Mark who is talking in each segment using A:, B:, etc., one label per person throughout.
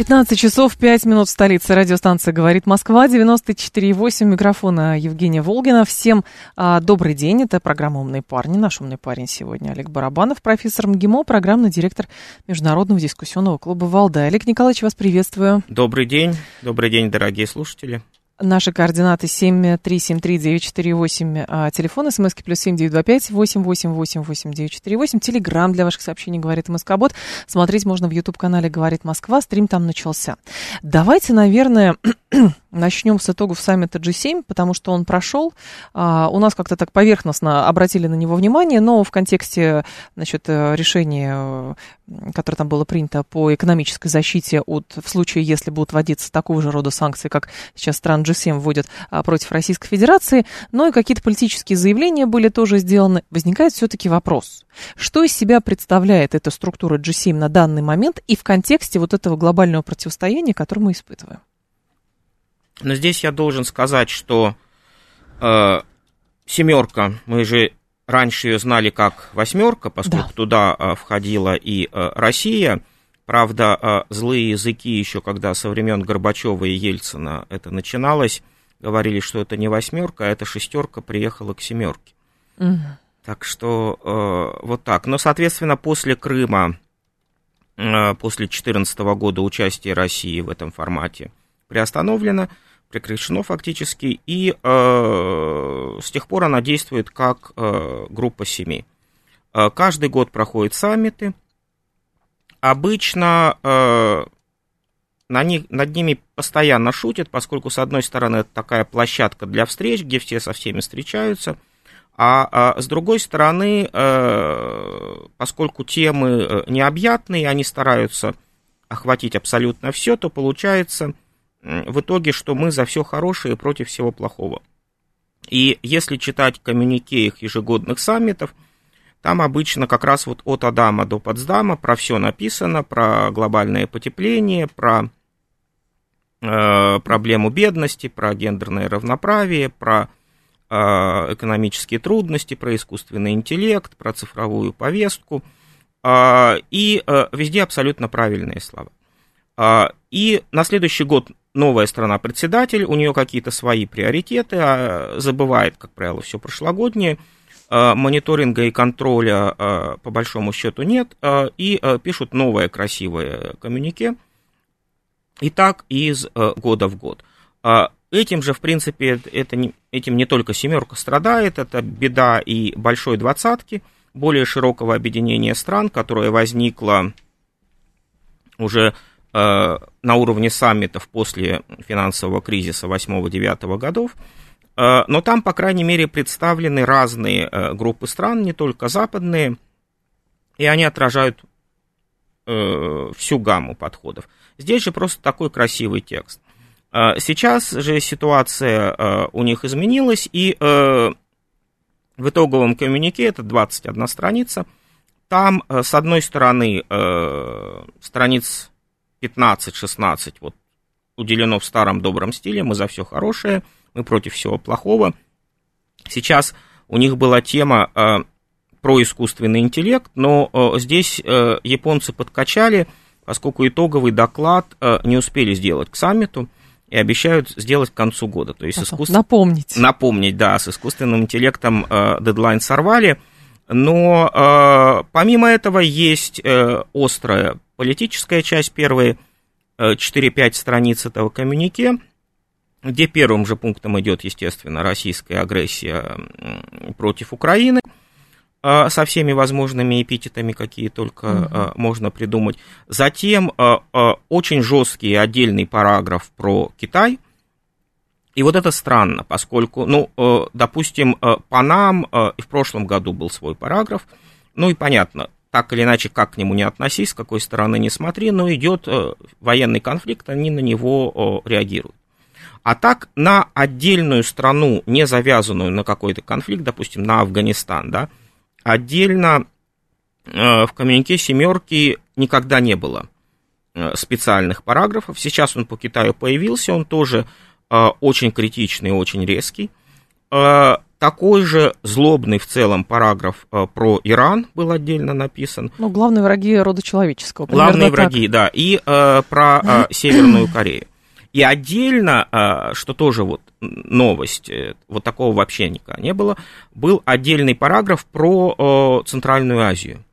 A: 15 часов 5 минут в столице. Радиостанция «Говорит Москва», 94,8. Микрофона Евгения Волгина. Всем а, добрый день. Это программа «Умные парни». Наш умный парень сегодня Олег Барабанов, профессор МГИМО, программный директор Международного дискуссионного клуба «Валдай». Олег Николаевич, вас приветствую.
B: Добрый день. Добрый день, дорогие слушатели.
A: Наши координаты 7373948, а, телефон смски плюс 7925 8888948, телеграмм для ваших сообщений «Говорит Москобот». Смотреть можно в YouTube-канале «Говорит Москва», стрим там начался. Давайте, наверное, начнем с итогов саммита G7, потому что он прошел. А, у нас как-то так поверхностно обратили на него внимание, но в контексте значит, э, решения, э, которое там было принято по экономической защите от, в случае, если будут вводиться такого же рода санкции, как сейчас стран G7 вводят а, против Российской Федерации, но и какие-то политические заявления были тоже сделаны. Возникает все-таки вопрос, что из себя представляет эта структура G7 на данный момент и в контексте вот этого глобального противостояния, которое мы испытываем?
B: Но здесь я должен сказать, что э, семерка, мы же раньше ее знали как восьмерка, поскольку да. туда э, входила и э, Россия. Правда, э, злые языки еще, когда со времен Горбачева и Ельцина это начиналось, говорили, что это не восьмерка, а это шестерка приехала к семерке. Угу. Так что э, вот так. Но, соответственно, после Крыма, э, после 2014 года участие России в этом формате приостановлено прекращено фактически, и э, с тех пор она действует как э, группа семи. Каждый год проходят саммиты. Обычно э, на них, над ними постоянно шутят, поскольку, с одной стороны, это такая площадка для встреч, где все со всеми встречаются, а, а с другой стороны, э, поскольку темы э, необъятные, они стараются охватить абсолютно все, то получается в итоге, что мы за все хорошее против всего плохого. И если читать коммюнике их ежегодных саммитов, там обычно как раз вот от Адама до Потсдама про все написано, про глобальное потепление, про э, проблему бедности, про гендерное равноправие, про э, экономические трудности, про искусственный интеллект, про цифровую повестку. Э, и э, везде абсолютно правильные слова. Э, и на следующий год новая страна-председатель, у нее какие-то свои приоритеты, а забывает, как правило, все прошлогоднее, мониторинга и контроля а, по большому счету нет, а, и пишут новое красивое коммюнике, и так из года в год. Этим же, в принципе, это не, этим не только семерка страдает, это беда и большой двадцатки, более широкого объединения стран, которое возникло уже на уровне саммитов после финансового кризиса 8-9 годов, но там, по крайней мере, представлены разные э, группы стран, не только западные, и они отражают всю гамму подходов. Здесь же просто такой красивый текст. Сейчас же ситуация у них изменилась, и в итоговом коммюнике, это 21 страница, там, с одной стороны, страниц 15-16 вот уделено в старом добром стиле, мы за все хорошее, мы против всего плохого. Сейчас у них была тема э, про искусственный интеллект, но э, здесь э, японцы подкачали, поскольку итоговый доклад э, не успели сделать к саммиту и обещают сделать к концу года. То есть
A: искусств... Напомнить.
B: Напомнить, да, с искусственным интеллектом э, дедлайн сорвали. Но э, помимо этого есть э, острая политическая часть, первые 4-5 э, страниц этого коммюнике, где первым же пунктом идет, естественно, российская агрессия против Украины э, со всеми возможными эпитетами, какие только угу. можно придумать. Затем очень жесткий отдельный параграф про Китай. И вот это странно, поскольку, ну, допустим, по нам и в прошлом году был свой параграф, ну и понятно, так или иначе, как к нему не относись, с какой стороны не смотри, но идет э, военный конфликт, они на него реагируют. А так на отдельную страну, не завязанную на какой-то конфликт, допустим, на Афганистан, да, отдельно э, в коммюнике семерки никогда не было э, специальных параграфов. Сейчас он по Китаю появился, он тоже э, очень критичный, очень резкий. Э, такой же злобный в целом параграф э, про Иран был отдельно написан.
A: Ну, главные враги рода человеческого.
B: Главные враги, так. да. И э, про э, Северную Корею. И отдельно, э, что тоже вот новость, э, вот такого вообще никогда не было, был отдельный параграф про Центральную Азию.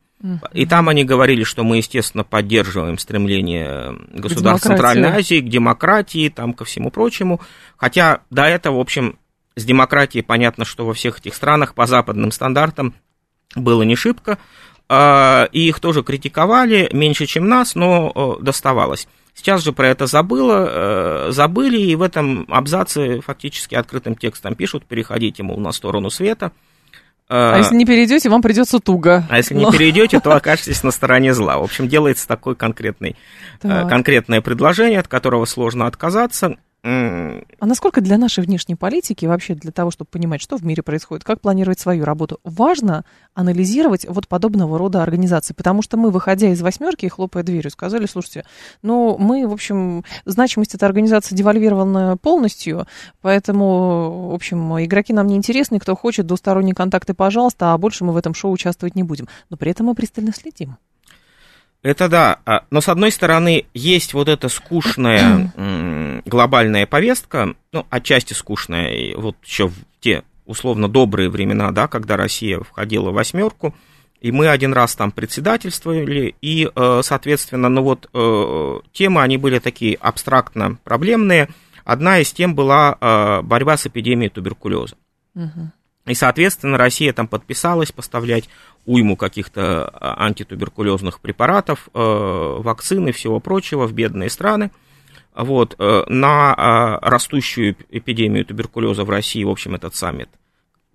B: И там они говорили, что мы, естественно, поддерживаем стремление государств Центральной Азии к демократии, там, ко всему прочему. Хотя до этого, в общем, с демократией понятно, что во всех этих странах по западным стандартам было не шибко, а, и их тоже критиковали, меньше, чем нас, но доставалось. Сейчас же про это забыло, э, забыли, и в этом абзаце фактически открытым текстом пишут, переходите, мол, на сторону света.
A: А, а если не перейдете, вам придется туго.
B: А если но... не перейдете, то окажетесь на стороне зла. В общем, делается такое э, конкретное предложение, от которого сложно отказаться.
A: А насколько для нашей внешней политики, вообще для того, чтобы понимать, что в мире происходит, как планировать свою работу, важно анализировать вот подобного рода организации? Потому что мы, выходя из восьмерки и хлопая дверью, сказали, слушайте, ну, мы, в общем, значимость этой организации девальвирована полностью, поэтому, в общем, игроки нам не интересны, кто хочет двусторонние контакты, пожалуйста, а больше мы в этом шоу участвовать не будем. Но при этом мы пристально следим.
B: Это да, а, но с одной стороны есть вот эта скучная глобальная повестка, ну, отчасти скучная, вот еще в те условно добрые времена, да, когда Россия входила в восьмерку, и мы один раз там председательствовали, и, э, соответственно, ну вот э, темы, они были такие абстрактно проблемные. Одна из тем была э, борьба с эпидемией туберкулеза. Угу. И, соответственно, Россия там подписалась поставлять уйму каких-то а, антитуберкулезных препаратов, э, вакцин и всего прочего в бедные страны. Вот, э, на а, растущую эпидемию туберкулеза в России, в общем, этот саммит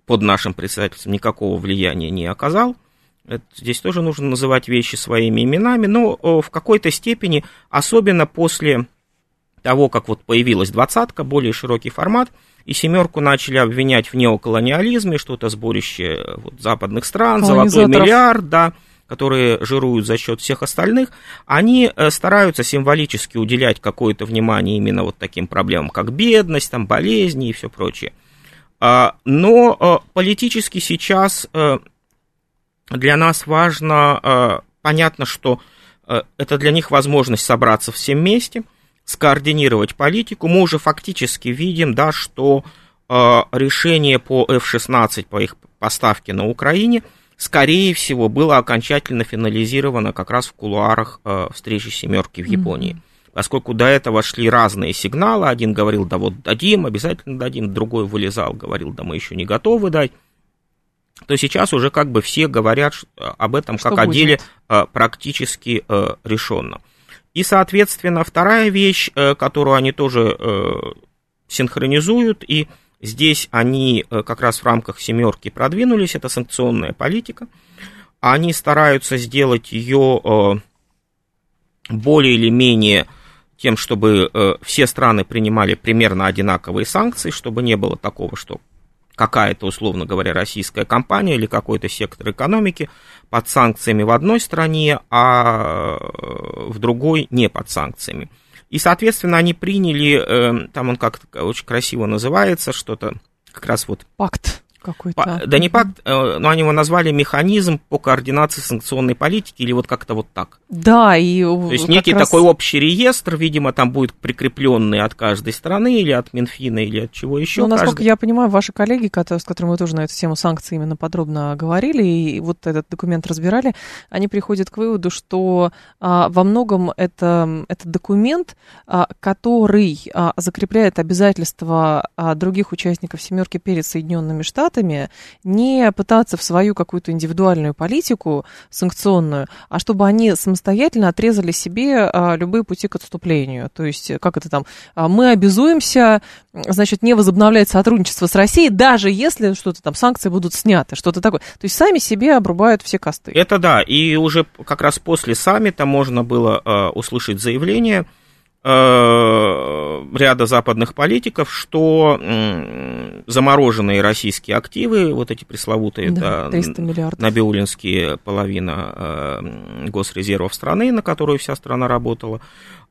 B: под нашим председательством никакого влияния не оказал. Это, здесь тоже нужно называть вещи своими именами, но в какой-то степени, особенно после того, как вот появилась двадцатка, более широкий формат – и семерку начали обвинять в неоколониализме, что-то сборище вот, западных стран, золотой миллиард, да, которые жируют за счет всех остальных, они э, стараются символически уделять какое-то внимание именно вот таким проблемам, как бедность, там, болезни и все прочее. А, но э, политически сейчас э, для нас важно, понятно, что это для них возможность собраться всем вместе – скоординировать политику. Мы уже фактически видим, да, что э, решение по F-16, по их поставке на Украине, скорее всего, было окончательно финализировано как раз в кулуарах э, встречи семерки в Японии. Mm-hmm. Поскольку до этого шли разные сигналы, один говорил, да вот дадим, обязательно дадим, другой вылезал, говорил, да мы еще не готовы дать, то сейчас уже как бы все говорят об этом что как будет? о деле э, практически э, решенном. И, соответственно, вторая вещь, э, которую они тоже э, синхронизуют, и здесь они э, как раз в рамках семерки продвинулись, это санкционная политика. Они стараются сделать ее более или менее тем, чтобы все страны принимали примерно одинаковые санкции, чтобы не было такого, что какая-то, условно говоря, российская компания или какой-то сектор экономики под санкциями в одной стране, а э, в другой не под санкциями. И, соответственно, они приняли, э, там он как-то очень красиво называется, что-то как раз вот...
A: Пакт какой-то.
B: Да не пакт, э, но они его назвали механизм по координации санкционной политики или вот как-то вот так.
A: Да, и...
B: То есть некий раз... такой общий реестр, видимо, там будет прикрепленный от каждой страны или от Минфина или от чего еще.
A: Ну, насколько каждый... я понимаю, ваши коллеги, с которыми вы тоже на эту тему санкций именно подробно говорили и вот этот документ разбирали, они приходят к выводу, что а, во многом это, это документ, а, который а, закрепляет обязательства а, других участников «семерки» перед Соединенными Штатами, Штатами не пытаться в свою какую-то индивидуальную политику санкционную, а чтобы они самостоятельно отрезали себе а, любые пути к отступлению. То есть, как это там, а, мы обязуемся, значит, не возобновлять сотрудничество с Россией, даже если что-то там, санкции будут сняты, что-то такое. То есть, сами себе обрубают все косты.
B: Это да, и уже как раз после саммита можно было э, услышать заявление, ряда западных политиков, что замороженные российские активы, вот эти пресловутые
A: да, 300 миллиардов.
B: набиулинские половина госрезервов страны, на которую вся страна работала,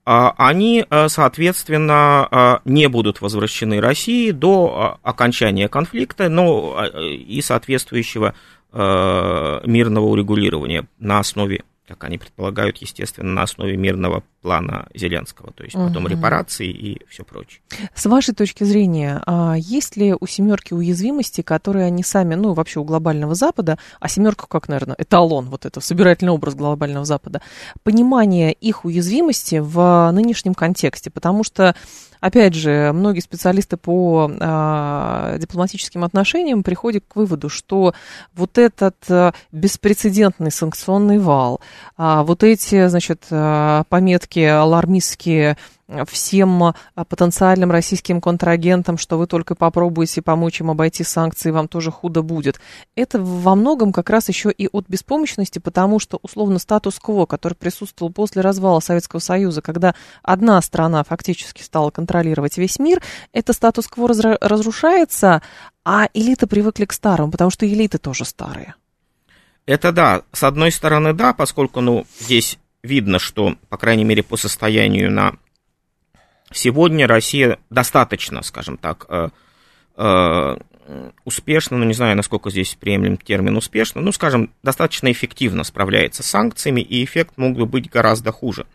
B: а, они, соответственно, не будут возвращены России до окончания конфликта, но и соответствующего мирного урегулирования на основе как они предполагают, естественно, на основе мирного плана Зеленского, то есть потом угу. репарации и все прочее.
A: С вашей точки зрения, а есть ли у семерки уязвимости, которые они сами, ну, вообще у глобального Запада, а семерка как, наверное, эталон, вот это собирательный образ глобального Запада, понимание их уязвимости в нынешнем контексте, потому что опять же, многие специалисты по а, дипломатическим отношениям приходят к выводу, что вот этот а, беспрецедентный санкционный вал, а, вот эти, значит, а, пометки алармистские всем а, потенциальным российским контрагентам, что вы только попробуете помочь им обойти санкции, вам тоже худо будет. Это во многом как раз еще и от беспомощности, потому что, условно, статус-кво, который присутствовал после развала Советского Союза, когда одна страна фактически стала контролировать весь мир, это статус-кво разрушается, а элиты привыкли к старому, потому что элиты тоже старые.
B: Это да, с одной стороны да, поскольку, ну, здесь видно, что, по крайней мере, по состоянию на Сегодня Россия достаточно, скажем так, э, э, успешно, ну не знаю, насколько здесь приемлем термин успешно, ну, скажем, достаточно эффективно справляется с санкциями, и эффект мог бы быть гораздо хуже.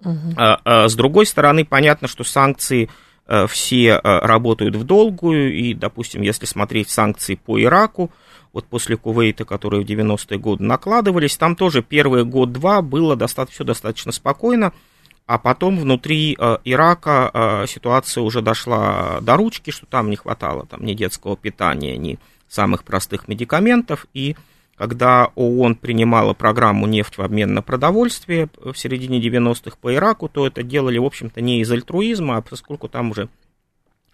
B: Угу. С другой стороны, понятно, что санкции э, все работают в долгую, и, допустим, если смотреть санкции по Ираку, вот после Кувейта, которые в 90-е годы накладывались, там тоже первый год-два было достаточно, все достаточно спокойно, а потом внутри э, Ирака э, ситуация уже дошла до ручки, что там не хватало там, ни детского питания, ни самых простых медикаментов, и когда ООН принимала программу «Нефть в обмен на продовольствие» в середине 90-х по Ираку, то это делали, в общем-то, не из альтруизма, а поскольку там уже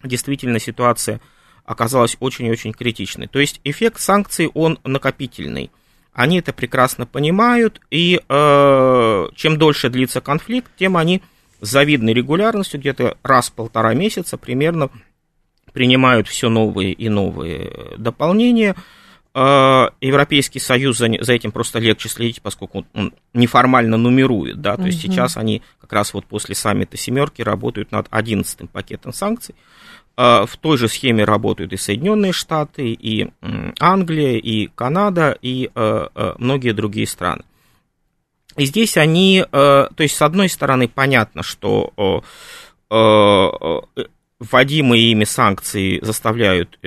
B: действительно ситуация оказалась очень-очень критичной. То есть эффект санкций, он накопительный. Они это прекрасно понимают, и э, чем дольше длится конфликт, тем они с завидной регулярностью, где-то раз в полтора месяца примерно, принимают все новые и новые дополнения. Э, Европейский Союз за, за этим просто легче следить, поскольку он неформально нумерует, да, то угу. есть сейчас они как раз вот после саммита семерки работают над одиннадцатым пакетом санкций. А, в той же схеме работают и Соединенные Штаты, и Англия, и Канада, и э, э, многие другие страны. И здесь они, э, то есть, с одной стороны, понятно, что вводимые ими санкции заставляют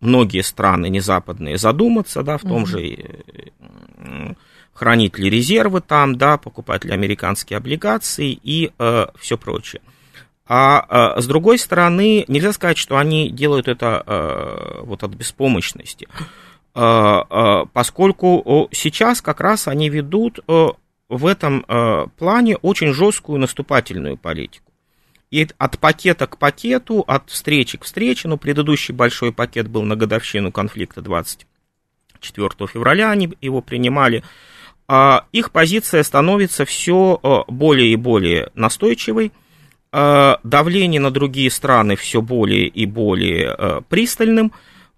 B: многие страны незападные задуматься, да, в том же хранить ли резервы там, да, покупать ли американские облигации и э, все прочее. А, а с другой стороны, нельзя сказать, что они делают это а, вот от беспомощности, а, поскольку сейчас как раз они ведут в этом плане очень жесткую наступательную политику. И от пакета к пакету, от встречи к встрече, ну, предыдущий большой пакет был на годовщину конфликта 24 февраля, они его принимали, а их позиция становится все более и более настойчивой, Э, давление на другие страны все более и более э, пристальным.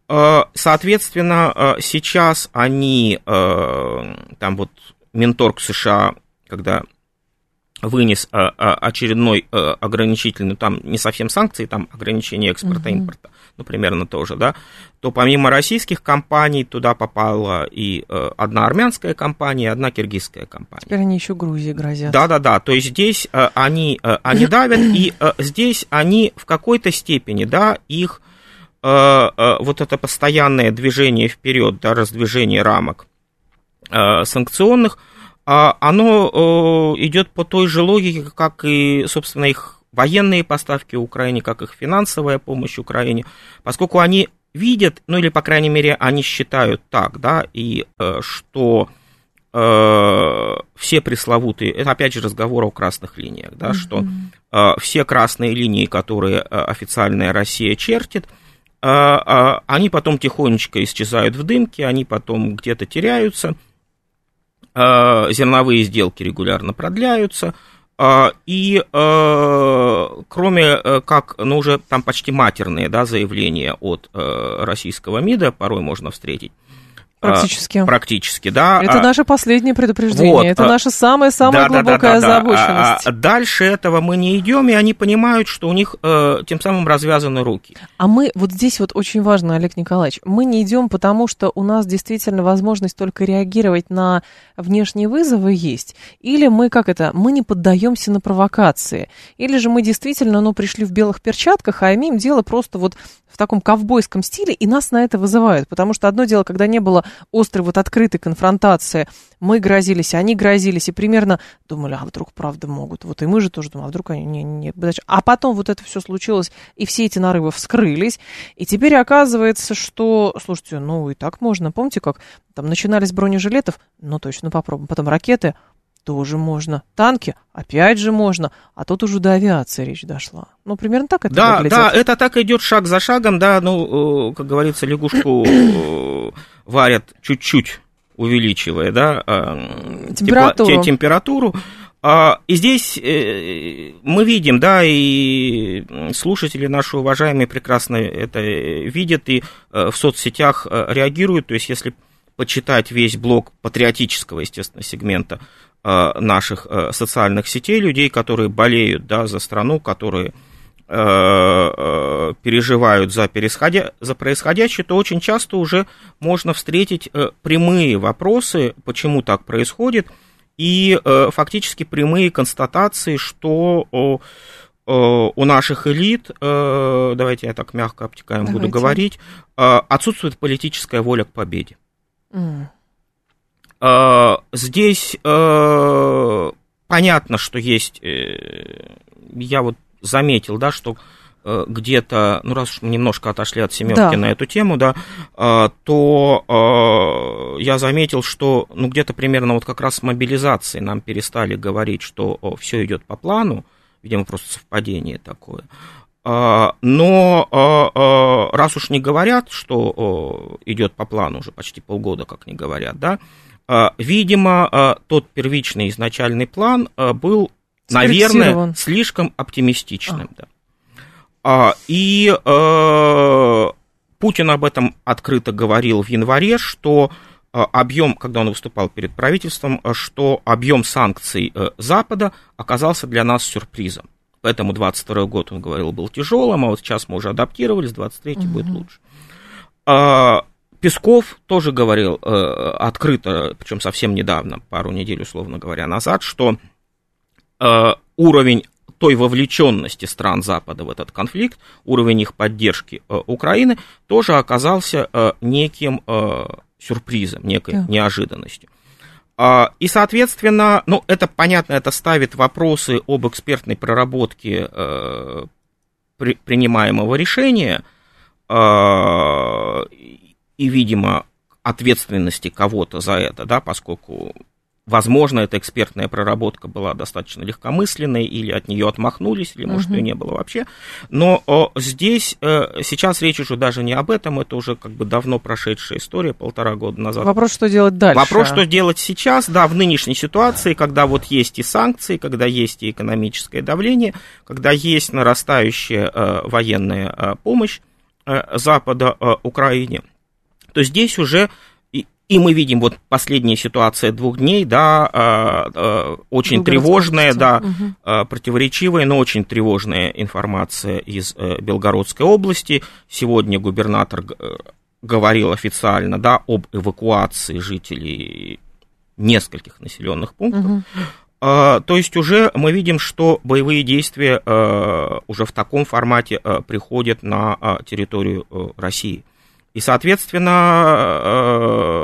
B: Э, соответственно, сейчас они, там вот Минторг США, когда вынес очередной ограничительный, там не совсем санкции, там ограничение экспорта-импорта, ну, примерно тоже, да, то помимо российских компаний туда попала и э, одна армянская компания, одна киргизская компания.
A: Теперь они еще Грузии грозят.
B: Да-да-да, то есть здесь э, они, э, они давят, и здесь они в какой-то степени, да, их вот это постоянное движение вперед, да, раздвижение рамок санкционных, оно э, идет по той же логике, как и, собственно, их военные поставки Украине, как их финансовая помощь Украине, поскольку они видят, ну или, по крайней мере, они считают так, да, и э, что э, все пресловутые, это опять же разговор о красных линиях, да, mm-hmm. что э, все красные линии, которые э, официальная Россия чертит, э, э, они потом тихонечко исчезают в дымке, они потом где-то теряются, зерновые сделки регулярно продляются, И кроме как, ну уже там почти матерные да, заявления от российского МИДа порой можно встретить,
A: Практически.
B: Практически, да.
A: Это наше последнее предупреждение. Вот. Это наша самая-самая да, глубокая да, да, да, озабоченность.
B: Да. А, дальше этого мы не идем, и они понимают, что у них э, тем самым развязаны руки.
A: А мы, вот здесь вот очень важно, Олег Николаевич, мы не идем, потому что у нас действительно возможность только реагировать на внешние вызовы есть. Или мы, как это, мы не поддаемся на провокации. Или же мы действительно, ну, пришли в белых перчатках, а имеем дело просто вот в таком ковбойском стиле, и нас на это вызывают. Потому что одно дело, когда не было острой вот открытой конфронтации, мы грозились, они грозились, и примерно думали, а вдруг правда могут. Вот и мы же тоже думали, а вдруг они не, не, А потом вот это все случилось, и все эти нарывы вскрылись, и теперь оказывается, что, слушайте, ну и так можно. Помните, как там начинались бронежилетов? Ну точно попробуем. Потом ракеты, тоже можно. Танки, опять же можно. А тут уже до авиации речь дошла. Ну, примерно так это
B: Да,
A: выглядит.
B: да, это так идет шаг за шагом, да, ну, э, как говорится, лягушку э, варят чуть-чуть, увеличивая, да,
A: э, температуру.
B: Тепло, температуру. А, и здесь мы видим, да, и слушатели наши уважаемые прекрасно это видят и в соцсетях реагируют. То есть, если почитать весь блок патриотического, естественно, сегмента Э, наших э, социальных сетей, людей, которые болеют да, за страну, которые э, переживают за, пересходя, за происходящее, то очень часто уже можно встретить прямые вопросы, почему так происходит, и фактически прямые констатации, что у наших элит, давайте я так мягко обтекаем давайте. буду говорить, отсутствует политическая воля к победе. Mm. Э, здесь э, понятно, что есть, э, я вот заметил, да, что где-то, ну раз уж мы немножко отошли от семерки да. на эту тему, да, то я заметил, что ну где-то примерно вот как раз с мобилизацией нам перестали говорить, что все идет по плану, видимо, просто совпадение такое. Но раз уж не говорят, что идет по плану уже почти полгода, как не говорят, да, видимо, тот первичный изначальный план был, наверное, слишком оптимистичным. А. Да. И Путин об этом открыто говорил в январе, что объем, когда он выступал перед правительством, что объем санкций э, Запада оказался для нас сюрпризом. Поэтому 22 год, он говорил, был тяжелым, а вот сейчас мы уже адаптировались, 23 угу. будет лучше. Песков тоже говорил э, открыто, причем совсем недавно, пару недель, условно говоря, назад, что э, уровень той вовлеченности стран Запада в этот конфликт, уровень их поддержки э, Украины тоже оказался э, неким э, сюрпризом, некой да. неожиданностью. Э, и, соответственно, ну, это понятно, это ставит вопросы об экспертной проработке э, при, принимаемого решения. Э, и, видимо, ответственности кого-то за это, да, поскольку, возможно, эта экспертная проработка была достаточно легкомысленной, или от нее отмахнулись, или, может, угу. ее не было вообще. Но о, здесь э, сейчас речь уже даже не об этом, это уже как бы давно прошедшая история, полтора года назад.
A: Вопрос, что делать дальше.
B: Вопрос, что делать сейчас, да, в нынешней ситуации, когда вот есть и санкции, когда есть и экономическое давление, когда есть нарастающая э, военная э, помощь э, Запада э, Украине – то здесь уже и, мы видим вот последняя ситуация двух дней, да, э, э, очень тревожная, да, угу. э, противоречивая, но очень тревожная информация из э, Белгородской области. Сегодня губернатор э, говорил официально, да, об эвакуации жителей нескольких населенных пунктов. Угу. То есть уже мы видим, что боевые действия uh, уже в таком формате приходят на территорию России. И, соответственно, э,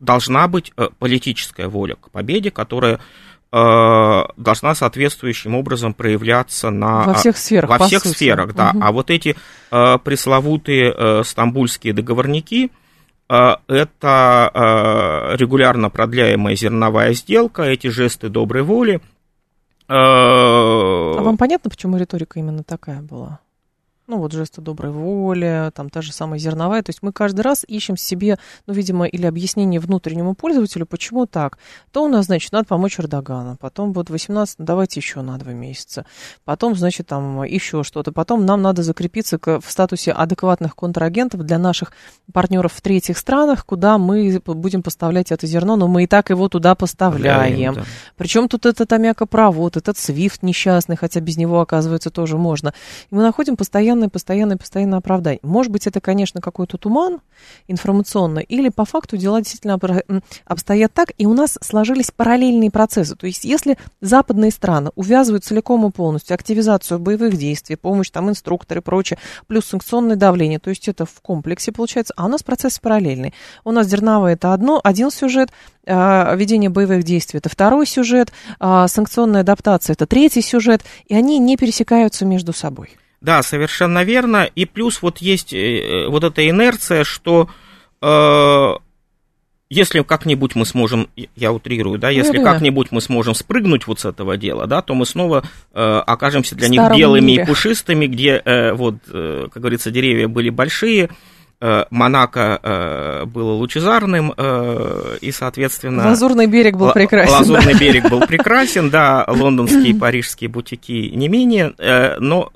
B: должна быть э, политическая воля к победе, которая э, должна соответствующим образом проявляться на
A: во всех сферах.
B: Во всех сути. сферах, да. Угу. А вот эти пресловутые стамбульские договорники это регулярно продляемая зерновая сделка, эти жесты доброй воли.
A: А вам понятно, почему риторика именно такая была? Ну вот жесты доброй воли, там та же самая зерновая. То есть мы каждый раз ищем себе, ну, видимо, или объяснение внутреннему пользователю, почему так. То у нас, значит, надо помочь Эрдогану, потом вот 18, ну, давайте еще на два месяца, потом, значит, там еще что-то, потом нам надо закрепиться в статусе адекватных контрагентов для наших партнеров в третьих странах, куда мы будем поставлять это зерно, но мы и так его туда поставляем. Да. Причем тут этот аммиакопровод, этот свифт несчастный, хотя без него, оказывается, тоже можно. И мы находим постоянно постоянное, постоянное, постоянное оправдание. Может быть, это, конечно, какой-то туман информационный, или по факту дела действительно обстоят так, и у нас сложились параллельные процессы. То есть, если западные страны увязывают целиком и полностью активизацию боевых действий, помощь там инструкторы и прочее, плюс санкционное давление, то есть это в комплексе получается, а у нас процесс параллельный. У нас зерновые это одно, один сюжет, а, ведение боевых действий это второй сюжет, а, санкционная адаптация это третий сюжет, и они не пересекаются между собой.
B: Да, совершенно верно. И плюс вот есть э, вот эта инерция, что э, если как-нибудь мы сможем, я утрирую, да, если как-нибудь мы сможем спрыгнуть вот с этого дела, да, то мы снова э, окажемся для них белыми мире. и пушистыми, где э, вот, э, как говорится, деревья были большие, Э, Монако э, было лучезарным, э, и, соответственно...
A: Лазурный берег был прекрасен.
B: Лазурный да. берег был прекрасен, да, лондонские и парижские бутики не менее, но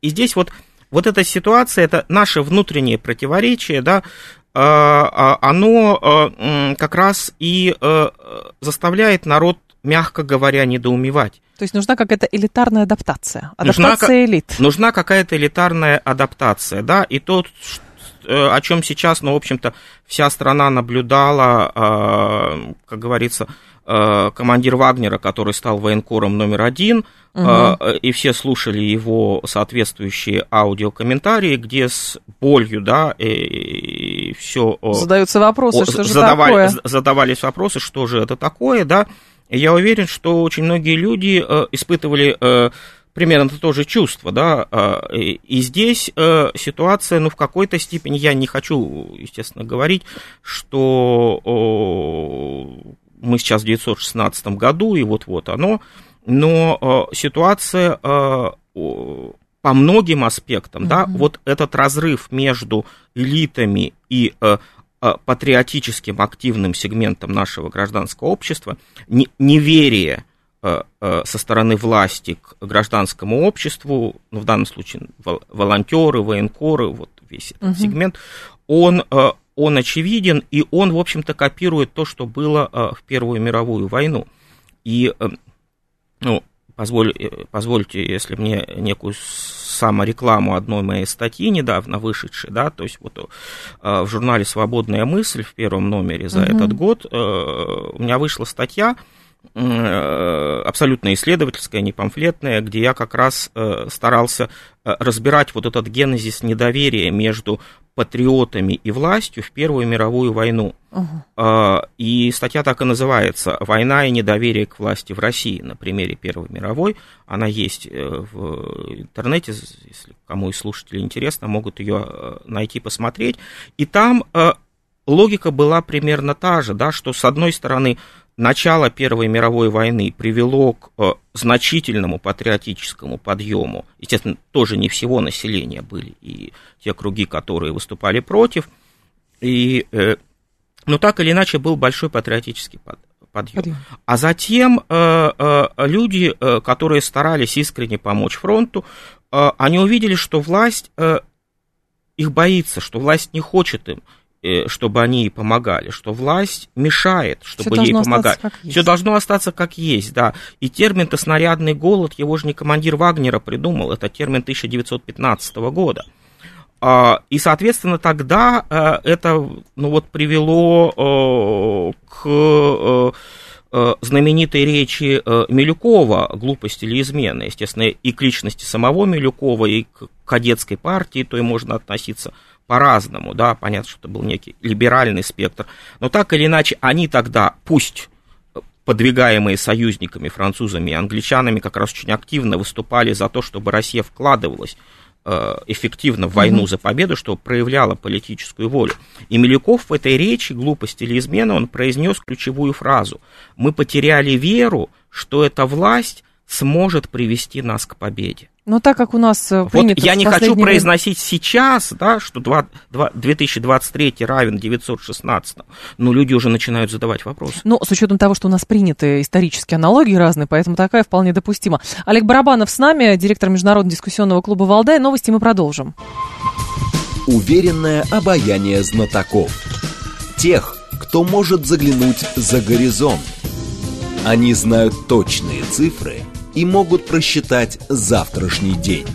B: и здесь вот, вот эта ситуация, это наше внутреннее противоречие, да, оно как раз и заставляет народ, мягко говоря, недоумевать.
A: То есть нужна какая-то элитарная адаптация, адаптация нужна, элит.
B: Нужна какая-то элитарная адаптация, да, и то, Э, о чем сейчас, ну, в общем-то, вся страна наблюдала, э, как говорится, э, командир Вагнера, который стал военкором номер один, угу. и все слушали его соответствующие аудиокомментарии, где с болью, да, и, все...
A: Задаются вопросы, что
B: же такое? Задавались вопросы, что же это такое, да. Я уверен, что очень многие люди испытывали примерно то же чувство, да, а, и здесь э, ситуация, ну, в какой-то степени, я не хочу, естественно, говорить, что мы сейчас в 1916 году, и вот-вот оно, но ситуация по многим аспектам, mm-hmm. да, вот этот разрыв между элитами и э, патриотическим активным сегментом нашего гражданского общества, неверие Э, э, со стороны власти к гражданскому обществу, ну, в данном случае волонтеры, военкоры, вот весь этот угу. сегмент, он, э, он очевиден, и он, в общем-то, копирует то, что было в Первую мировую войну. И, ну, позволь, позвольте, если мне некую саморекламу одной моей статьи недавно вышедшей, да, то есть вот в журнале «Свободная мысль» в первом номере за угу. этот год у меня вышла статья, Э, абсолютно исследовательская, не памфлетная, где я как раз э, старался э, разбирать вот этот генезис недоверия между патриотами и властью в Первую мировую войну. Uh-huh. И статья так и называется «Война и недоверие к власти в России» на примере Первой мировой. Она есть в интернете, если кому из слушателей интересно, могут ее найти, посмотреть. И там логика была примерно та же, да, что с одной стороны начало Первой мировой войны привело к э, значительному патриотическому подъему, естественно, тоже не всего населения были и те круги, которые выступали против, и, э, но так или иначе был большой патриотический под, подъем. А затем э, люди, которые старались искренне помочь фронту, они увидели, что власть их боится, что власть не хочет им чтобы они ей помогали, что власть мешает, чтобы Все ей помогать. Все должно остаться как есть, да. И термин-то снарядный голод, его же не командир Вагнера придумал, это термин 1915 года. А, и, соответственно, тогда э, это ну, вот, привело э, к знаменитой речи Милюкова «Глупость или измена», естественно, и к личности самого Милюкова, и к кадетской партии, то и можно относиться по-разному, да, понятно, что это был некий либеральный спектр, но так или иначе они тогда, пусть подвигаемые союзниками, французами и англичанами, как раз очень активно выступали за то, чтобы Россия вкладывалась э, эффективно в войну за победу, что проявляла политическую волю. И Милюков в этой речи «Глупость или измена» он произнес ключевую фразу. «Мы потеряли веру, что эта власть сможет привести нас к победе.
A: Но так как у нас э, принято...
B: Вот я не хочу произносить сейчас, да, что 2, 2, 2023 равен 916, но люди уже начинают задавать вопросы.
A: Ну, с учетом того, что у нас приняты исторические аналогии разные, поэтому такая вполне допустима. Олег Барабанов с нами, директор Международного дискуссионного клуба «Валдай». Новости мы продолжим.
C: Уверенное обаяние знатоков. Тех, кто может заглянуть за горизонт. Они знают точные цифры – и могут просчитать завтрашний день.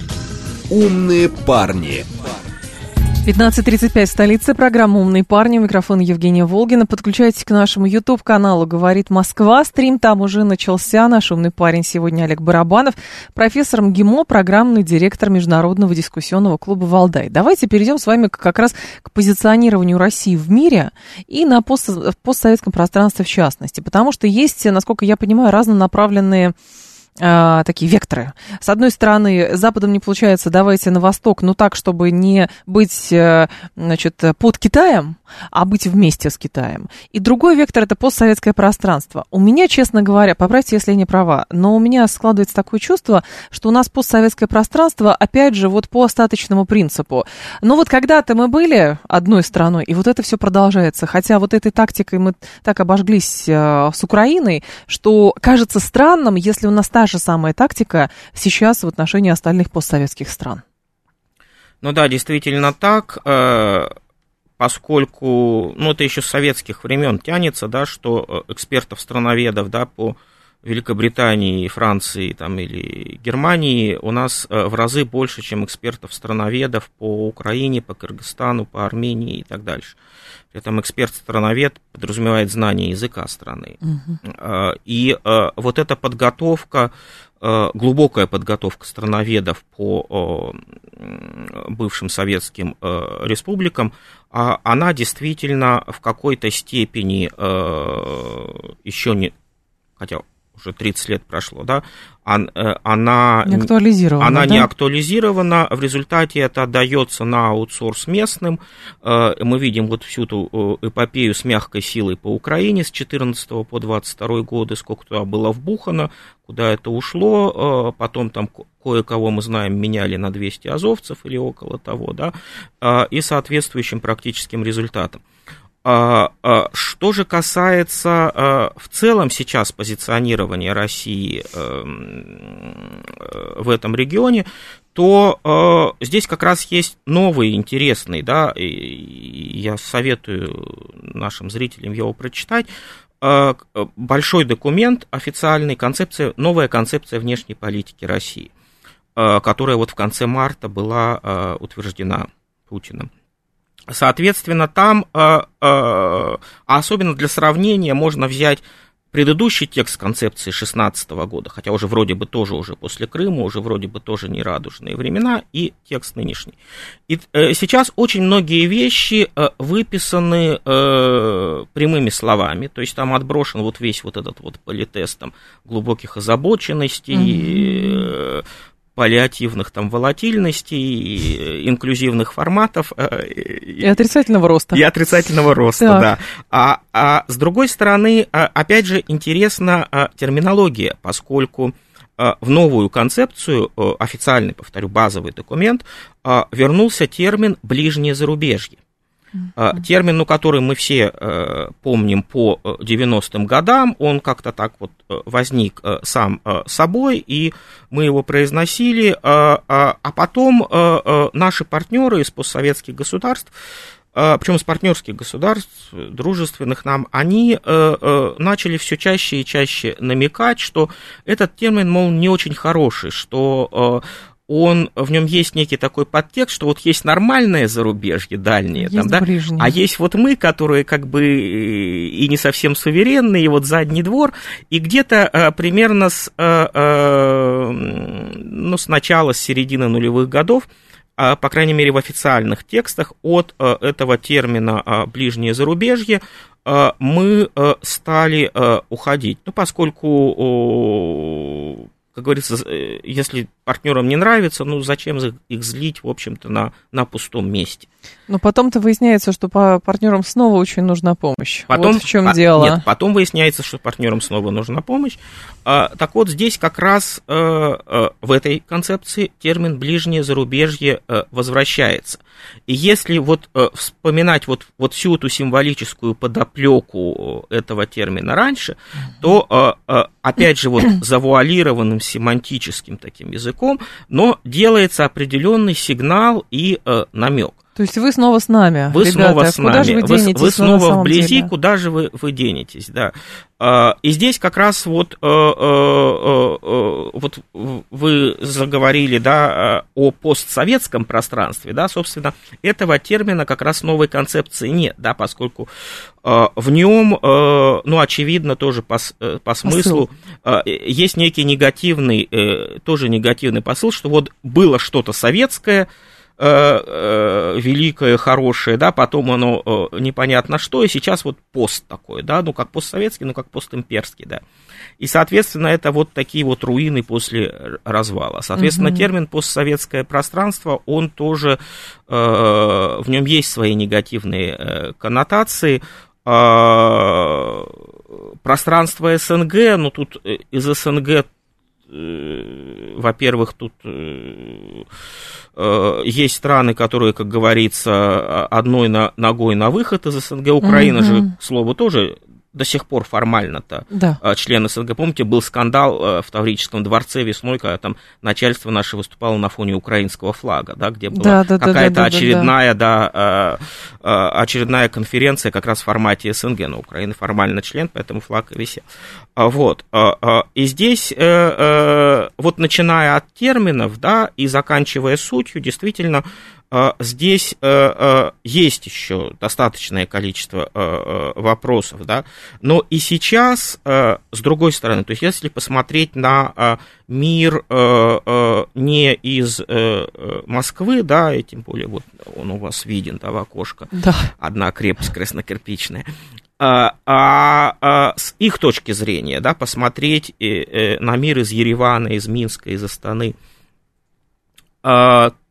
C: Умные парни.
A: 15.35 в столице. Программа «Умные парни». Микрофон Евгения Волгина. Подключайтесь к нашему YouTube-каналу «Говорит Москва». Стрим там уже начался. Наш умный парень сегодня Олег Барабанов. Профессор МГИМО, программный директор Международного дискуссионного клуба «Валдай». Давайте перейдем с вами как раз к позиционированию России в мире и на пост постсоветском пространстве в частности. Потому что есть, насколько я понимаю, разнонаправленные а, такие векторы. С одной стороны, Западом не получается, давайте на восток, но так, чтобы не быть, э, значит, под Китаем, а быть вместе с Китаем. И другой вектор – это постсоветское пространство. У меня, честно говоря, поправьте, если я не права, но у меня складывается такое чувство, что у нас постсоветское пространство, опять же, вот по остаточному принципу. Ну вот когда-то мы были одной страной, и вот это все продолжается. Хотя вот этой тактикой мы так обожглись э, с Украиной, что кажется странным, если у нас та же самая тактика сейчас в отношении остальных постсоветских стран.
B: Ну да, действительно так. Э, поскольку, ну, это еще с советских времен тянется, да, что э, экспертов-страноведов, да, по Великобритании, Франции там, или Германии у нас э, в разы больше, чем экспертов-страноведов по Украине, по Кыргызстану, по Армении и так дальше. При этом эксперт-страновед подразумевает знание языка страны. Угу. И вот эта подготовка Э, глубокая подготовка страноведов по бывшим советским э, республикам, а она действительно в какой-то степени э, еще не, хотя уже 30 лет прошло, да,
A: Э, она, не актуализирована,
B: она да? не актуализирована, в результате это отдается на аутсорс местным. Э, мы видим вот всю эту э, эпопею с мягкой силой по Украине с 14 по 22 годы, сколько туда было вбухано, куда это ушло, потом там кое-кого, мы знаем, меняли на 200 азовцев или около того, да, и соответствующим практическим результатом. А, а, что же касается а, в целом сейчас позиционирования России эм, в этом регионе, то здесь как раз есть новый интересный, да, и я советую нашим зрителям его прочитать, большой документ официальный, концепция, новая концепция внешней политики России, которая вот в конце марта была утверждена Путиным. Соответственно, там, э, э, особенно для сравнения, можно взять предыдущий текст концепции 16 года, хотя уже вроде бы тоже уже после Крыма, уже вроде бы тоже не радужные времена, и текст нынешний. И э, сейчас очень многие вещи выписаны прямыми словами, то есть там отброшен вот весь вот этот вот политест там, глубоких озабоченностей, mm-hmm паллиативных там волатильностей, инклюзивных форматов.
A: Э, и отрицательного роста.
B: И отрицательного роста, так. да. А, а с другой стороны, а, опять же, интересна а, терминология, поскольку а, в новую концепцию, официальный, повторю, базовый документ, вернулся термин «ближнее зарубежье». Uh-huh. Термин, ну, который мы все э, помним по 90-м э, годам, он как-то так вот э, возник сам собой, и мы его произносили, э, а потом наши партнеры из постсоветских государств, причем из партнерских государств, дружественных нам, они начали все чаще и чаще намекать, что этот термин, мол, не очень хороший, что он, в нем есть некий такой подтекст, что вот есть нормальное зарубежье, дальнее, есть там, да, а есть вот мы, которые как бы э, и не совсем суверенные, и вот задний двор, и где-то а, примерно с, а, а, ну, с начала, с середины нулевых годов, а, по крайней мере, в официальных текстах от а, этого термина а, «ближнее зарубежье» мы стали уходить. Ну, поскольку как говорится, э, если партнерам не нравится, ну зачем их злить, в общем-то, на, на пустом месте.
A: Но потом-то выясняется, что по партнерам снова очень нужна помощь.
B: Потом,
A: вот в чем а, дело. Нет,
B: потом выясняется, что партнерам снова нужна помощь. А, так вот, здесь как раз а, а, в этой концепции термин «ближнее зарубежье» а, возвращается. И если вот а, вспоминать вот, вот всю эту символическую подоплеку этого термина раньше, то, а, а, опять же, вот завуалированным семантическим таким языком, но делается определенный сигнал и а, намек.
A: То есть вы снова с нами,
B: Вы
A: ребята.
B: снова с
A: куда
B: нами.
A: Же вы, денетесь,
B: вы снова вблизи,
A: деле?
B: куда же вы, вы денетесь, да. А, и здесь как раз вот, э, э, э, вот вы заговорили, да, о постсоветском пространстве, да, собственно, этого термина как раз новой концепции нет, да, поскольку в нем, ну, очевидно, тоже по, по смыслу посыл. есть некий негативный, тоже негативный посыл, что вот было что-то советское, великое, хорошее, да, потом оно э, непонятно что, и сейчас вот пост такой, да, ну как постсоветский, ну как постимперский, да. И, соответственно, это вот такие вот руины после развала. Соответственно, угу. термин постсоветское пространство, он тоже, в нем есть свои негативные коннотации. Пространство СНГ, ну тут из СНГ во-первых, тут Э, есть страны, которые, как говорится, одной ногой на выход из СНГ. Украина угу. же, к слову, тоже до сих пор формально-то да. А, член СНГ. Помните, был скандал э, в Таврическом дворце весной, когда там начальство наше выступало на фоне украинского флага, да, где была да, да, какая-то да, да, очередная, да, да, э, э, очередная конференция как раз в формате СНГ, но Украина формально член, поэтому флаг висел. А, вот. А, и здесь, вот начиная от терминов, да, и заканчивая сутью, действительно, здесь э, э, есть еще достаточное количество э, вопросов, да, но и сейчас, с другой стороны, то есть если посмотреть на мир не из Москвы, да, и тем более вот он у вас виден, да, в окошко, да. одна крепость краснокирпичная, а, а, а с их точки зрения, да, посмотреть на мир из Еревана, из Минска, из Астаны,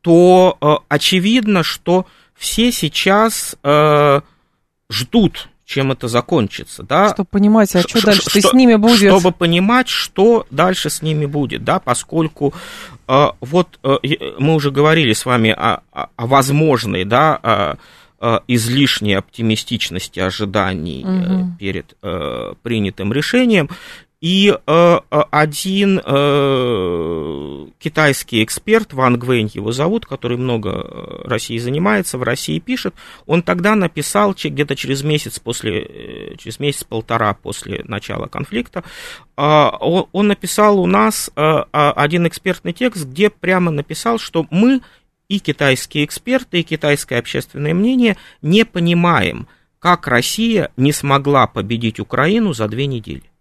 B: то э, очевидно, что все сейчас э, ждут, чем это закончится, да.
A: Чтобы понимать, а что, что дальше что, с ними будет?
B: Чтобы понимать, что дальше с ними будет, да, поскольку э, вот э, мы уже говорили с вами о, о возможной, да, о, излишней оптимистичности ожиданий угу. перед э, принятым решением. И э, э, один э, китайский эксперт, Ван Гвэнь его зовут, который много э, России занимается, в России пишет, он тогда написал где-то через месяц после, э, через месяц-полтора после начала конфликта, э, он, он написал у нас э, один экспертный текст, где прямо написал, что мы и китайские эксперты, и китайское общественное мнение не понимаем, как Россия не смогла победить Украину за две недели.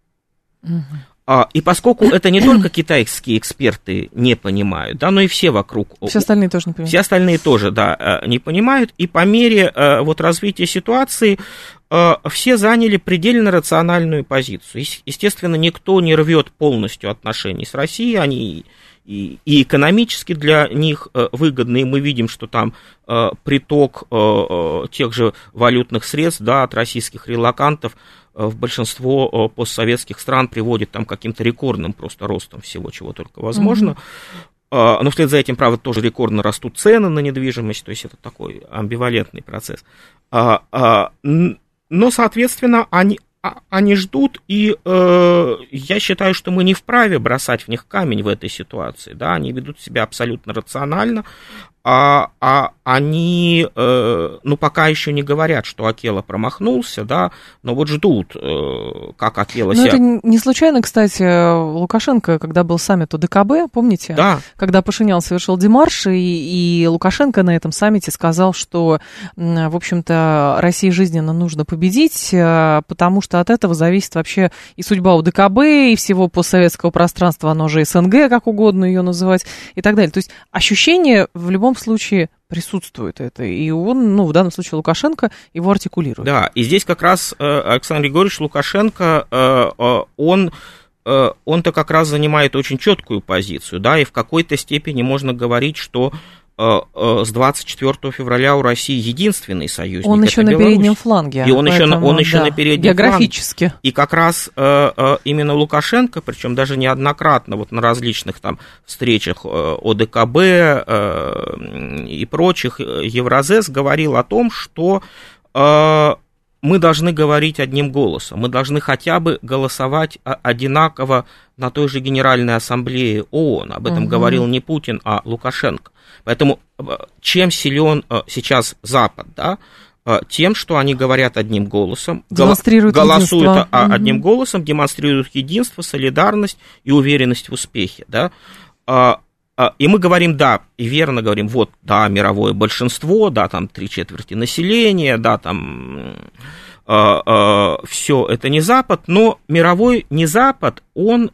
B: Угу. И поскольку это не только китайские эксперты не понимают, да, но и все вокруг.
A: Все остальные тоже не понимают.
B: Все остальные тоже, да, э, не понимают. И по мере э, вот развития ситуации э, все заняли предельно рациональную позицию. Естественно, никто не рвет полностью отношений с Россией, они и, и экономически для них выгодны, и мы видим, что там приток тех же валютных средств да, от российских релакантов Э, в большинство э, постсоветских стран приводит там каким-то рекордным просто ростом всего, чего только возможно. Mm-hmm. Но вслед за этим, правда, тоже рекордно растут цены на недвижимость, то есть это такой амбивалентный процесс. А, а, но, соответственно, они, они ждут, и э, я считаю, что мы не вправе бросать в них камень в этой ситуации. Да? Они ведут себя абсолютно рационально, а, а они, э, ну, пока еще не говорят, что Акела промахнулся, да, но вот ждут, э, как Акела
A: себя... Ну, это не случайно, кстати, Лукашенко, когда был саммит ОДКБ, помните?
B: Да.
A: Когда Пашинян совершил демарш, и, и Лукашенко на этом саммите сказал, что, в общем-то, России жизненно нужно победить, э, потому что от этого зависит вообще и судьба ОДКБ, и всего постсоветского пространства, оно же СНГ, как угодно ее называть, и так далее. То есть ощущение в любом любом случае присутствует это. И он, ну, в данном случае Лукашенко, его артикулирует.
B: Да, и здесь как раз э, Александр Григорьевич Лукашенко, э, э, он он-то как раз занимает очень четкую позицию, да, и в какой-то степени можно говорить, что с 24 февраля у России единственный союзник.
A: Он еще на переднем фланге.
B: И он поэтому, еще, он еще да, на переднем
A: географически.
B: фланге. И как раз э, именно Лукашенко, причем даже неоднократно вот на различных там встречах ОДКБ и прочих, Евразес говорил о том, что мы должны говорить одним голосом, мы должны хотя бы голосовать одинаково на той же Генеральной Ассамблее ООН. Об этом угу. говорил не Путин, а Лукашенко. Поэтому э, чем силен э, сейчас Запад, да, э, тем, что они говорят одним голосом,
A: демонстрируют
B: голосуют
A: единство.
B: одним угу. голосом, демонстрируют единство, солидарность и уверенность в успехе, да. И мы говорим, да, и верно говорим, вот, да, мировое большинство, да, там три четверти населения, да, там все это не Запад, но мировой не Запад, он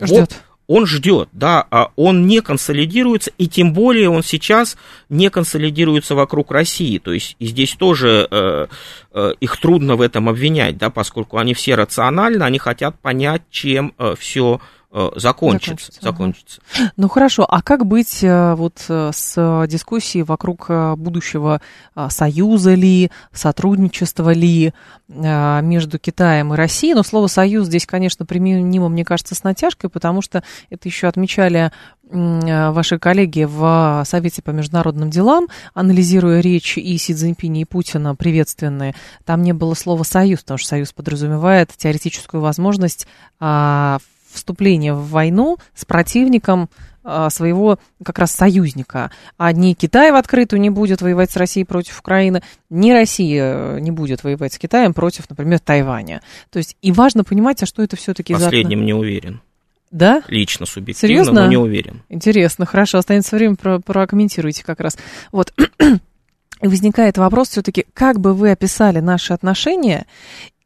A: ждет
B: он ждет, да, а он не консолидируется, и тем более он сейчас не консолидируется вокруг России. То есть и здесь тоже э, э, их трудно в этом обвинять, да, поскольку они все рациональны, они хотят понять, чем э, все Э, закончится. закончится. закончится.
A: Ну хорошо, а как быть э, вот э, с дискуссией вокруг будущего союза ли, сотрудничества ли между Китаем и Россией? Но слово «союз» здесь, конечно, применимо, мне кажется, с натяжкой, потому что это еще отмечали ваши коллеги в Совете по международным делам, анализируя речь и Си Цзиньпиня, и Путина приветственные, там не было слова «союз», потому что союз подразумевает теоретическую возможность а, вступление в войну с противником а, своего как раз союзника. А ни Китай в открытую не будет воевать с Россией против Украины, ни Россия не будет воевать с Китаем против, например, Тайваня. То есть и важно понимать, а что это все-таки
B: за... Последним не уверен.
A: Да?
B: Лично, субъективно,
A: Серьезно?
B: но не уверен.
A: Интересно, хорошо, останется время, про прокомментируйте как раз. Вот, возникает вопрос все-таки, как бы вы описали наши отношения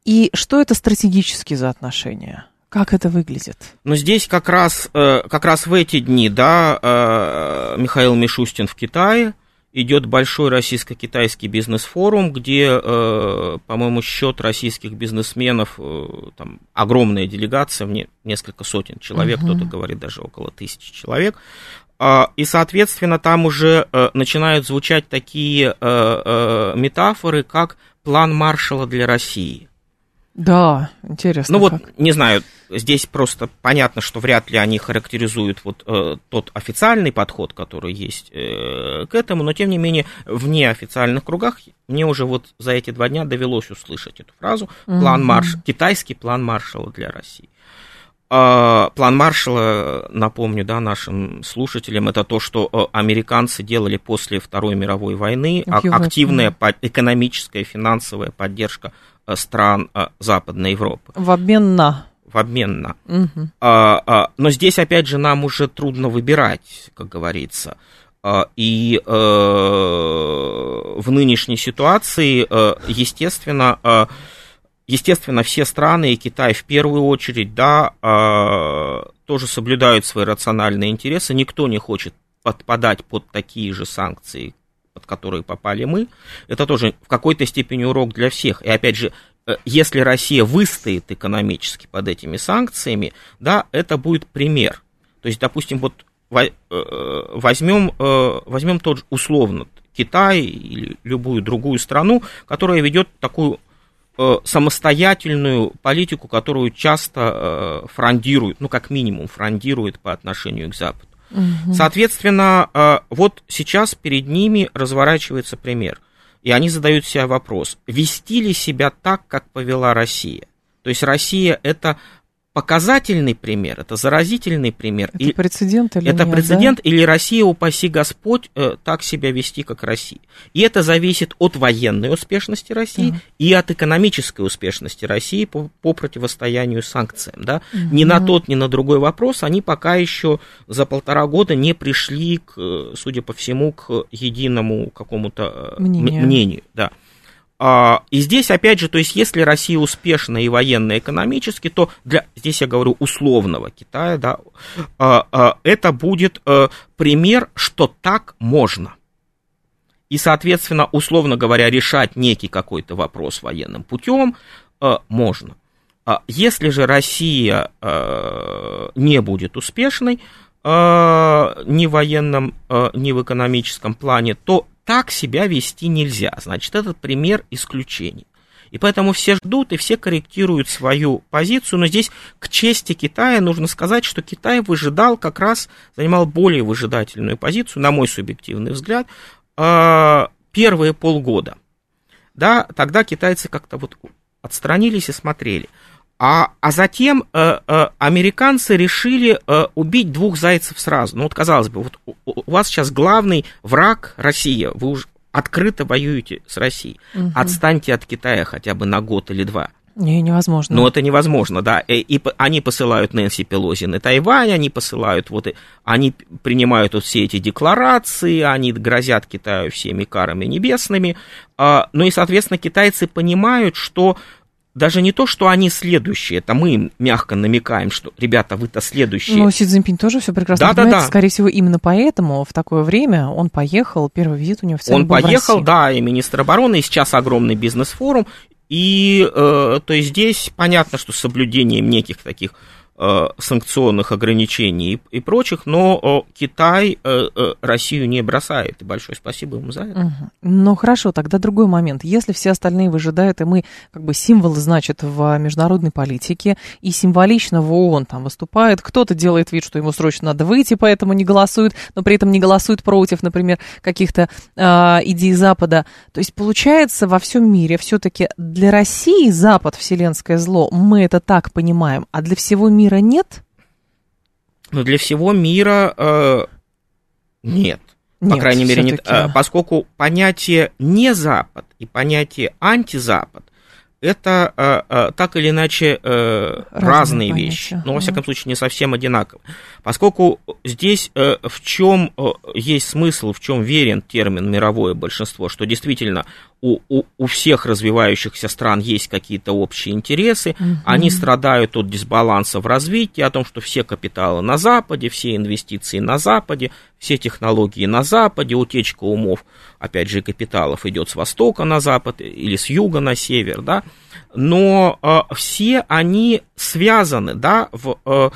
A: и что это стратегически за отношения? Как это выглядит?
B: Ну, здесь как раз, э, как раз в эти дни, да, э, Михаил Мишустин в Китае, идет большой российско-китайский бизнес-форум, где, э, по-моему, счет российских бизнесменов, там огромная делегация, мне несколько сотен человек, uh-huh. кто-то говорит даже около тысячи человек. А, и, соответственно, там уже начинают звучать такие метафоры, как план Маршала для России.
A: Да, интересно.
B: Ну как. вот, не знаю, здесь просто понятно, что вряд ли они характеризуют вот э, тот официальный подход, который есть э, к этому, но тем не менее в неофициальных кругах мне уже вот за эти два дня довелось услышать эту фразу план марш, китайский план Маршала для России. А, план Маршала, напомню, да, нашим слушателям, это то, что э, американцы делали после Второй мировой войны, а, активная экономическая, финансовая поддержка Э, стран э, Западной Европы.
A: В обмен на?
B: В обмен на. Угу. А, а, но здесь, опять же, нам уже трудно выбирать, как говорится. А, и а, в нынешней ситуации, а, естественно, а, естественно, все страны, и Китай в первую очередь, да, а, тоже соблюдают свои рациональные интересы. Никто не хочет подпадать под такие же санкции, под которые попали мы, это тоже в какой-то степени урок для всех. И опять же, э, если Россия выстоит экономически под этими санкциями, да, это будет пример. То есть, допустим, вот э, возьмем, э, возьмем тот же условно Китай или любую другую страну, которая ведет такую самостоятельную политику, которую часто фрондирует, ну, как минимум, фрондирует по отношению к Западу. Угу. Соответственно, э, вот сейчас перед ними разворачивается пример. И они задают себе вопрос, вести ли себя так, как повела Россия. То есть Россия это показательный пример, это заразительный пример.
A: Это и, прецедент или
B: Это
A: нет,
B: прецедент,
A: да?
B: или Россия, упаси Господь, э, так себя вести, как Россия. И это зависит от военной успешности России да. и от экономической успешности России по, по противостоянию санкциям. Да? Угу. Ни на тот, ни на другой вопрос они пока еще за полтора года не пришли, к, судя по всему, к единому какому-то э, мнению. мнению да. А, и здесь, опять же, то есть, если Россия успешна и военно, и экономически, то для, здесь я говорю, условного Китая, да, а, а, это будет э, пример, что так можно. И, соответственно, условно говоря, решать некий какой-то вопрос военным путем э, можно. Если же Россия не будет успешной ни в военном, ни в экономическом плане, то так себя вести нельзя. Значит, этот пример исключений. И поэтому все ждут и все корректируют свою позицию. Но здесь к чести Китая нужно сказать, что Китай выжидал как раз, занимал более выжидательную позицию, на мой субъективный взгляд, а, первые полгода. Да, тогда китайцы как-то вот отстранились и смотрели. А, а затем э, э, американцы решили э, убить двух зайцев сразу. Ну вот казалось бы, вот у, у вас сейчас главный враг Россия. Вы уже открыто воюете с Россией. Угу. Отстаньте от Китая хотя бы на год или два.
A: Не, невозможно.
B: Ну, это невозможно, да. И, и они посылают Нэнси Пелози на Тайвань, они посылают, вот, они принимают вот все эти декларации, они грозят Китаю всеми карами небесными. А, ну и, соответственно, китайцы понимают, что даже не то, что они следующие, это мы им мягко намекаем, что, ребята, вы-то следующие.
A: Ну, Си Цзиньпин тоже все прекрасно да, понимает. Да, да. Скорее всего, именно поэтому в такое время он поехал, первый визит у него официально
B: Он был поехал, да, и министр обороны, и сейчас огромный бизнес-форум. И, э, то есть, здесь понятно, что с соблюдением неких таких санкционных ограничений и, прочих, но Китай э, э, Россию не бросает. И большое спасибо ему за это.
A: Угу. Ну хорошо, тогда другой момент. Если все остальные выжидают, и мы как бы символы, значит, в международной политике, и символично в ООН там выступает, кто-то делает вид, что ему срочно надо выйти, поэтому не голосует, но при этом не голосует против, например, каких-то э, идей Запада. То есть получается во всем мире все-таки для России Запад вселенское зло, мы это так понимаем, а для всего мира мира нет?
B: Ну, для всего мира э, нет. По крайней мере, нет. Э, поскольку понятие не Запад и понятие антизапад это э, э, так или иначе разные, разные вещи, но во всяком случае не совсем одинаковые. Поскольку здесь э, в чем э, есть смысл, в чем верен термин мировое большинство, что действительно у, у, у всех развивающихся стран есть какие-то общие интересы, угу. они страдают от дисбаланса в развитии, о том, что все капиталы на Западе, все инвестиции на Западе, все технологии на Западе, утечка умов, опять же, капиталов идет с востока на запад или с юга на север, да, но э, все они связаны, да, в... Э,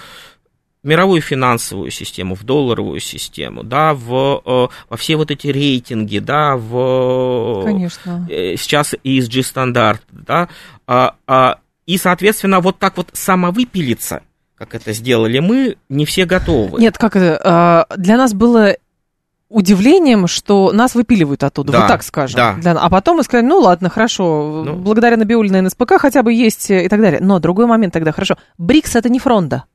B: мировую финансовую систему, в долларовую систему, да, в, э, во все вот эти рейтинги, да, в...
A: Конечно.
B: Э, сейчас ESG стандарт, да, а, а, и, соответственно, вот так вот самовыпилиться, как это сделали мы, не все готовы.
A: Нет, как это, а, для нас было удивлением, что нас выпиливают оттуда, да, вот так скажем. Да. Для... А потом мы сказали, ну ладно, хорошо, ну, благодаря Набиулиной НСПК хотя бы есть и так далее. Но другой момент тогда, хорошо, БРИКС это не фронта.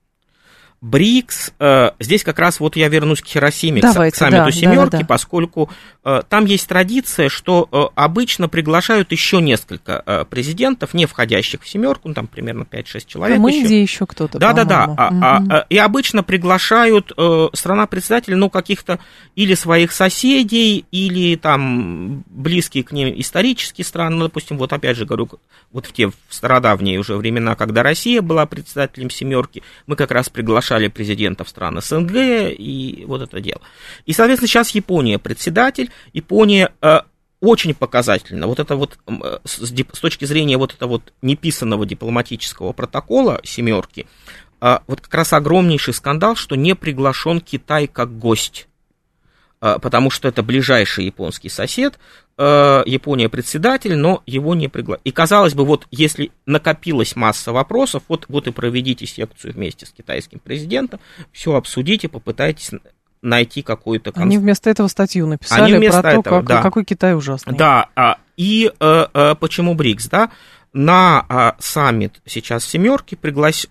B: БРИКС, э, здесь как раз вот я вернусь к Хиросиме, Давайте, к саммиту да, семерки, да, да, поскольку э, там есть традиция, что э, обычно приглашают еще несколько президентов, не входящих в семерку, ну, там примерно 5-6 человек.
A: А еще. еще кто-то.
B: Да, да, да. А, а, а, и обычно приглашают страна-председателя, ну, каких-то или своих соседей, или там близкие к ним исторические страны, ну, допустим, вот опять же говорю, вот в те в стародавние уже времена, когда Россия была председателем семерки, мы как раз приглашали приглашали президентов стран СНГ и вот это дело. И, соответственно, сейчас Япония председатель, Япония э, очень показательно. Вот это вот э, с, с точки зрения вот этого вот неписанного дипломатического протокола семерки, э, вот как раз огромнейший скандал, что не приглашен Китай как гость. А, потому что это ближайший японский сосед, а, Япония председатель, но его не пригласили. И казалось бы, вот если накопилась масса вопросов, вот, вот и проведите секцию вместе с китайским президентом, все обсудите, попытайтесь найти какую-то...
A: Конс... Они вместо этого статью написали Они вместо про то, этого, как, да. какой Китай ужасный.
B: Да, а, и а, а, почему БРИКС, да? на а, саммит сейчас семерки приглас...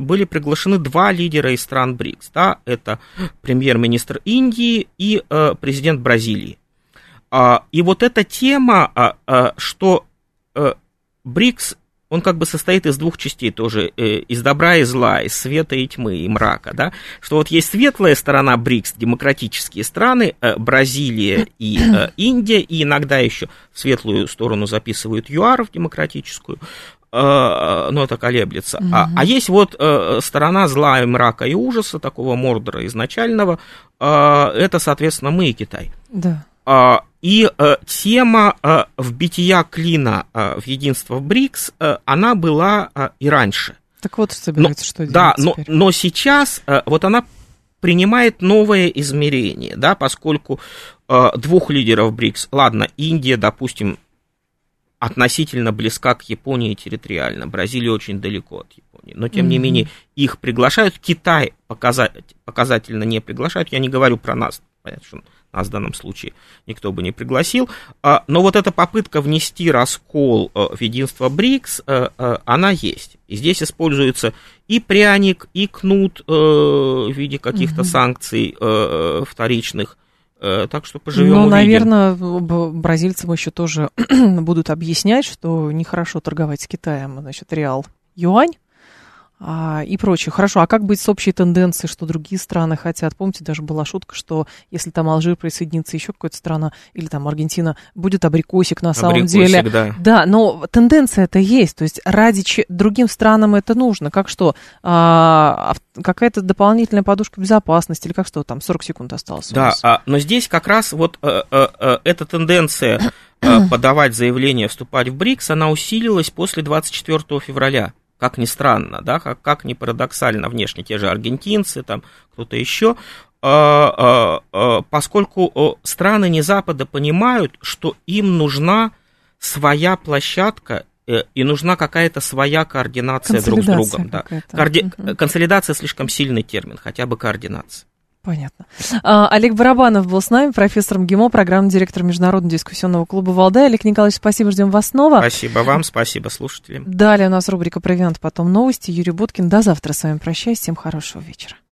B: были приглашены два лидера из стран БРИКС. Да? Это премьер-министр Индии и президент Бразилии. А, и вот эта тема, а, а, что а, БРИКС он как бы состоит из двух частей тоже, э, из добра и зла, из света и тьмы, и мрака, да, что вот есть светлая сторона БРИКС, демократические страны, э, Бразилия и э, Индия, и иногда еще в светлую сторону записывают ЮАР, в демократическую, но это колеблется. Угу. А, а есть вот сторона зла и мрака и ужаса, такого мордора изначального, это, соответственно, мы и Китай.
A: Да.
B: А, И э, тема э, вбития клина э, в единство БРИКС, э, она была э, и раньше.
A: Так вот, собирается,
B: но,
A: что делать
B: Да, но,
A: теперь?
B: но сейчас э, вот она принимает новое измерение, да, поскольку э, двух лидеров БРИКС, ладно, Индия, допустим, относительно близка к Японии территориально, Бразилия очень далеко от Японии, но тем mm-hmm. не менее их приглашают, Китай показательно не приглашают, я не говорю про нас, понятно, что нас в данном случае никто бы не пригласил, а, но вот эта попытка внести раскол э, в единство БРИКС, э, э, она есть. И здесь используется и пряник, и кнут в виде каких-то mm-hmm. санкций вторичных, так что поживем
A: Ну,
B: увидим.
A: наверное, бразильцам еще тоже будут объяснять, что нехорошо торговать с Китаем, значит, реал юань а, и прочее. Хорошо, а как быть с общей тенденцией, что другие страны хотят? Помните, даже была шутка, что если там Алжир присоединится еще какая-то страна, или там Аргентина, будет абрикосик на самом
B: абрикосик,
A: деле.
B: Да.
A: да, но тенденция это есть, то есть ради че... другим странам это нужно. Как что? А, какая-то дополнительная подушка безопасности, или как что там, 40 секунд осталось
B: Да, а, но здесь как раз вот а, а, эта тенденция а, подавать заявление, вступать в БРИКС, она усилилась после 24 февраля как ни странно, да, как, как ни парадоксально внешне, те же аргентинцы, там кто-то еще, а, а, а, поскольку страны не Запада понимают, что им нужна своя площадка э, и нужна какая-то своя координация друг с другом. Да. Коорди... Угу. Консолидация слишком сильный термин, хотя бы координация.
A: Понятно. А, Олег Барабанов был с нами, профессором ГИМО, программный директор Международного дискуссионного клуба «Валдай». Олег Николаевич, спасибо, ждем вас снова.
B: Спасибо вам, спасибо слушателям.
A: Далее у нас рубрика «Провиант», потом новости. Юрий Буткин. До завтра с вами прощаюсь. Всем хорошего вечера.